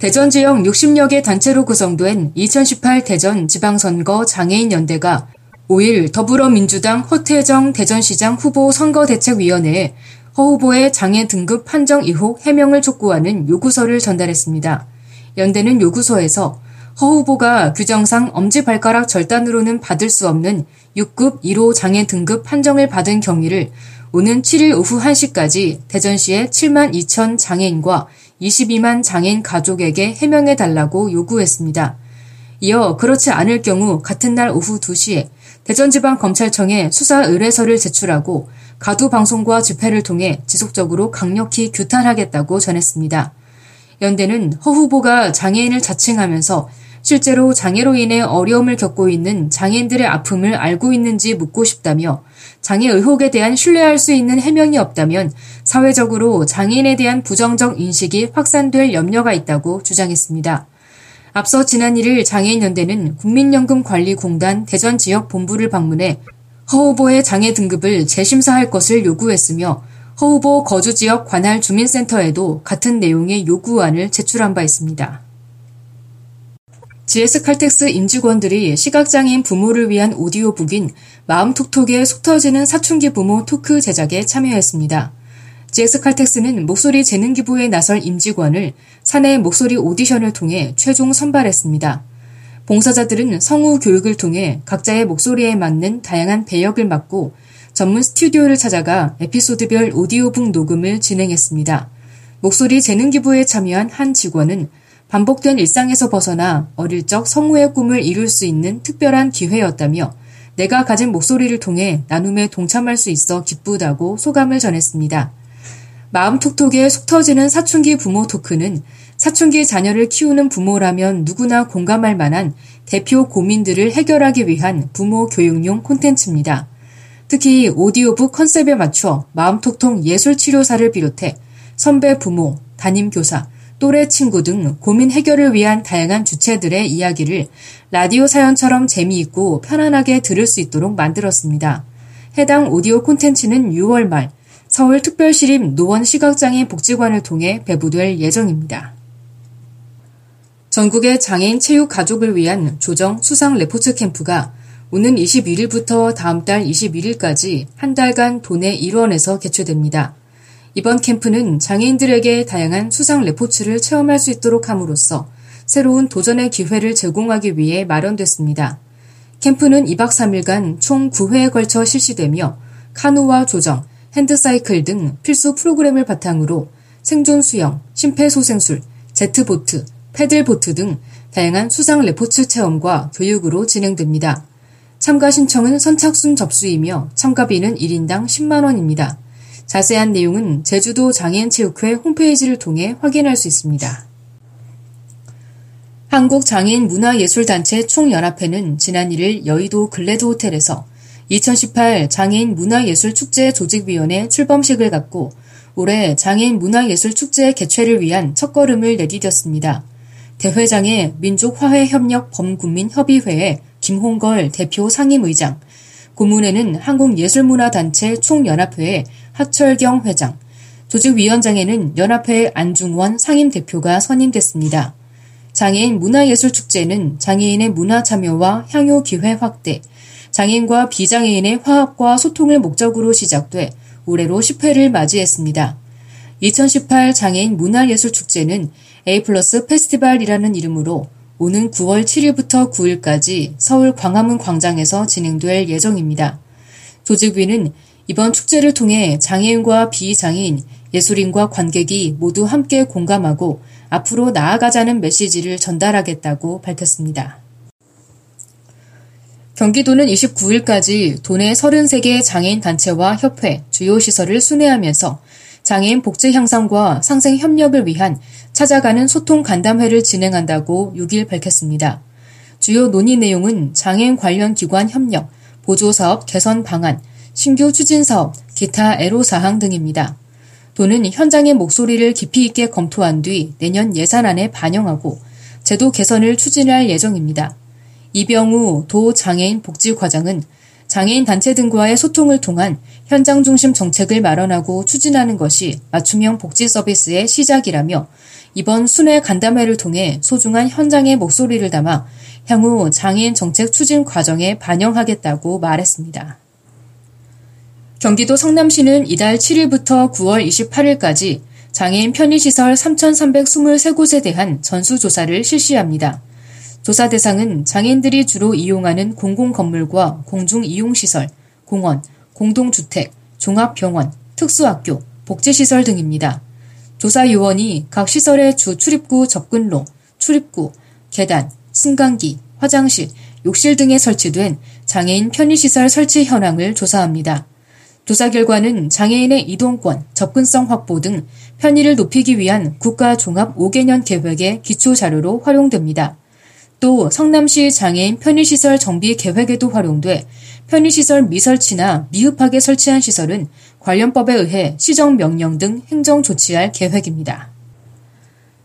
대전 지역 60여 개 단체로 구성된 2018 대전 지방선거 장애인 연대가 5일 더불어민주당 허태정 대전시장 후보 선거대책위원회에 허 후보의 장애 등급 판정 의혹 해명을 촉구하는 요구서를 전달했습니다. 연대는 요구서에서 허 후보가 규정상 엄지발가락 절단으로는 받을 수 없는 6급 1호 장애 등급 판정을 받은 경위를 오는 7일 오후 1시까지 대전시의 7만 2천 장애인과 22만 장애인 가족에게 해명해 달라고 요구했습니다. 이어 그렇지 않을 경우 같은 날 오후 2시에 대전지방검찰청에 수사 의뢰서를 제출하고 가두 방송과 집회를 통해 지속적으로 강력히 규탄하겠다고 전했습니다. 연대는 허 후보가 장애인을 자칭하면서 실제로 장애로 인해 어려움을 겪고 있는 장애인들의 아픔을 알고 있는지 묻고 싶다며 장애 의혹에 대한 신뢰할 수 있는 해명이 없다면 사회적으로 장애인에 대한 부정적 인식이 확산될 염려가 있다고 주장했습니다. 앞서 지난 1일 장애인연대는 국민연금관리공단 대전 지역 본부를 방문해 허 후보의 장애 등급을 재심사할 것을 요구했으며 허 후보 거주 지역 관할 주민센터에도 같은 내용의 요구안을 제출한 바 있습니다. GS칼텍스 임직원들이 시각장애인 부모를 위한 오디오북인 마음톡톡의 속 터지는 사춘기 부모 토크 제작에 참여했습니다. GS칼텍스는 목소리 재능 기부에 나설 임직원을 사내 목소리 오디션을 통해 최종 선발했습니다. 봉사자들은 성우 교육을 통해 각자의 목소리에 맞는 다양한 배역을 맡고 전문 스튜디오를 찾아가 에피소드별 오디오북 녹음을 진행했습니다. 목소리 재능 기부에 참여한 한 직원은 반복된 일상에서 벗어나 어릴 적 성우의 꿈을 이룰 수 있는 특별한 기회였다며 내가 가진 목소리를 통해 나눔에 동참할 수 있어 기쁘다고 소감을 전했습니다. 마음 톡톡에 속 터지는 사춘기 부모 토크는 사춘기 자녀를 키우는 부모라면 누구나 공감할 만한 대표 고민들을 해결하기 위한 부모 교육용 콘텐츠입니다. 특히 오디오북 컨셉에 맞춰 마음톡톡 예술치료사를 비롯해 선배 부모, 담임 교사, 또래 친구 등 고민 해결을 위한 다양한 주체들의 이야기를 라디오 사연처럼 재미있고 편안하게 들을 수 있도록 만들었습니다. 해당 오디오 콘텐츠는 6월 말 서울특별시립 노원 시각장애인 복지관을 통해 배부될 예정입니다. 전국의 장애인 체육 가족을 위한 조정 수상 레포츠 캠프가 오는 21일부터 다음 달 21일까지 한 달간 도내 일원에서 개최됩니다. 이번 캠프는 장애인들에게 다양한 수상 레포츠를 체험할 수 있도록 함으로써 새로운 도전의 기회를 제공하기 위해 마련됐습니다. 캠프는 2박 3일간 총 9회에 걸쳐 실시되며 카누와 조정, 핸드사이클 등 필수 프로그램을 바탕으로 생존 수영, 심폐소생술, 제트보트, 패들보트 등 다양한 수상 레포츠 체험과 교육으로 진행됩니다. 참가 신청은 선착순 접수이며 참가비는 1인당 10만원입니다. 자세한 내용은 제주도 장애인체육회 홈페이지를 통해 확인할 수 있습니다. 한국장애인 문화예술단체 총연합회는 지난 1일 여의도 글래드 호텔에서 2018 장애인 문화예술축제 조직위원회 출범식을 갖고 올해 장애인 문화예술축제 개최를 위한 첫걸음을 내디뎠습니다. 대회장에 민족화해협력 범국민협의회의 김홍걸 대표 상임의장, 고문에는 한국예술문화단체 총연합회의 하철경 회장, 조직위원장에는 연합회 안중원 상임대표가 선임됐습니다. 장애인 문화예술축제는 장애인의 문화 참여와 향유 기회 확대, 장애인과 비장애인의 화합과 소통을 목적으로 시작돼 올해로 10회를 맞이했습니다. 2018 장애인 문화예술축제는 A 플러스 페스티벌이라는 이름으로 오는 9월 7일부터 9일까지 서울 광화문 광장에서 진행될 예정입니다. 조직위는 이번 축제를 통해 장애인과 비장애인, 예술인과 관객이 모두 함께 공감하고 앞으로 나아가자는 메시지를 전달하겠다고 밝혔습니다. 경기도는 29일까지 도내 33개 장애인 단체와 협회, 주요 시설을 순회하면서 장애인 복지 향상과 상생 협력을 위한 찾아가는 소통 간담회를 진행한다고 6일 밝혔습니다. 주요 논의 내용은 장애인 관련 기관 협력, 보조사업 개선 방안, 신규 추진사업, 기타 애로사항 등입니다. 도는 현장의 목소리를 깊이 있게 검토한 뒤 내년 예산안에 반영하고 제도 개선을 추진할 예정입니다. 이병우 도 장애인 복지과장은 장애인 단체 등과의 소통을 통한 현장 중심 정책을 마련하고 추진하는 것이 맞춤형 복지 서비스의 시작이라며 이번 순회 간담회를 통해 소중한 현장의 목소리를 담아 향후 장애인 정책 추진 과정에 반영하겠다고 말했습니다. 경기도 성남시는 이달 7일부터 9월 28일까지 장애인 편의시설 3,323곳에 대한 전수조사를 실시합니다. 조사 대상은 장애인들이 주로 이용하는 공공 건물과 공중 이용 시설, 공원, 공동주택, 종합병원, 특수학교, 복지시설 등입니다. 조사 요원이 각 시설의 주 출입구 접근로, 출입구, 계단, 승강기, 화장실, 욕실 등에 설치된 장애인 편의시설 설치 현황을 조사합니다. 조사 결과는 장애인의 이동권, 접근성 확보 등 편의를 높이기 위한 국가 종합 5개년 계획의 기초 자료로 활용됩니다. 또 성남시 장애인 편의시설 정비 계획에도 활용돼 편의시설 미설치나 미흡하게 설치한 시설은 관련법에 의해 시정명령 등 행정 조치할 계획입니다.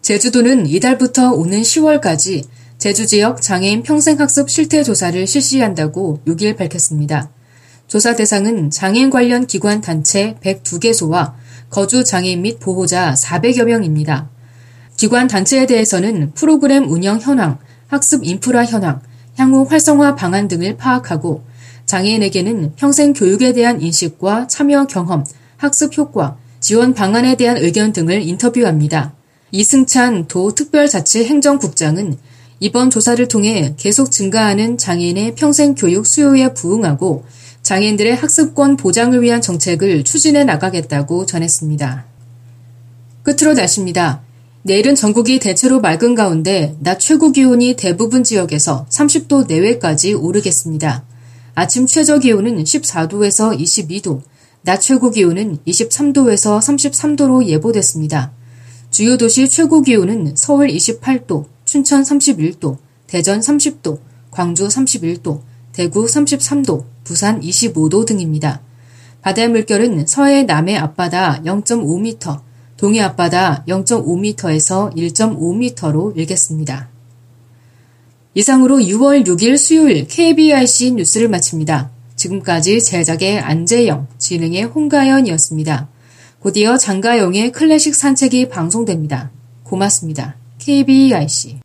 제주도는 이달부터 오는 10월까지 제주 지역 장애인 평생학습 실태조사를 실시한다고 6일 밝혔습니다. 조사 대상은 장애인 관련 기관 단체 102개소와 거주 장애인 및 보호자 400여 명입니다. 기관 단체에 대해서는 프로그램 운영 현황, 학습 인프라 현황, 향후 활성화 방안 등을 파악하고 장애인에게는 평생 교육에 대한 인식과 참여 경험, 학습 효과, 지원 방안에 대한 의견 등을 인터뷰합니다. 이승찬 도 특별자치 행정국장은 이번 조사를 통해 계속 증가하는 장애인의 평생 교육 수요에 부응하고 장애인들의 학습권 보장을 위한 정책을 추진해 나가겠다고 전했습니다. 끝으로 날씨입니다. 내일은 전국이 대체로 맑은 가운데 낮 최고 기온이 대부분 지역에서 30도 내외까지 오르겠습니다. 아침 최저 기온은 14도에서 22도, 낮 최고 기온은 23도에서 33도로 예보됐습니다. 주요 도시 최고 기온은 서울 28도, 춘천 31도, 대전 30도, 광주 31도, 대구 33도, 부산 25도 등입니다. 바다의 물결은 서해 남해 앞바다 0.5m, 동해 앞바다 0.5m에서 1.5m로 일겠습니다. 이상으로 6월 6일 수요일 KBRC 뉴스를 마칩니다. 지금까지 제작의 안재영, 진행의 홍가연이었습니다. 곧이어 장가영의 클래식 산책이 방송됩니다. 고맙습니다. KBRC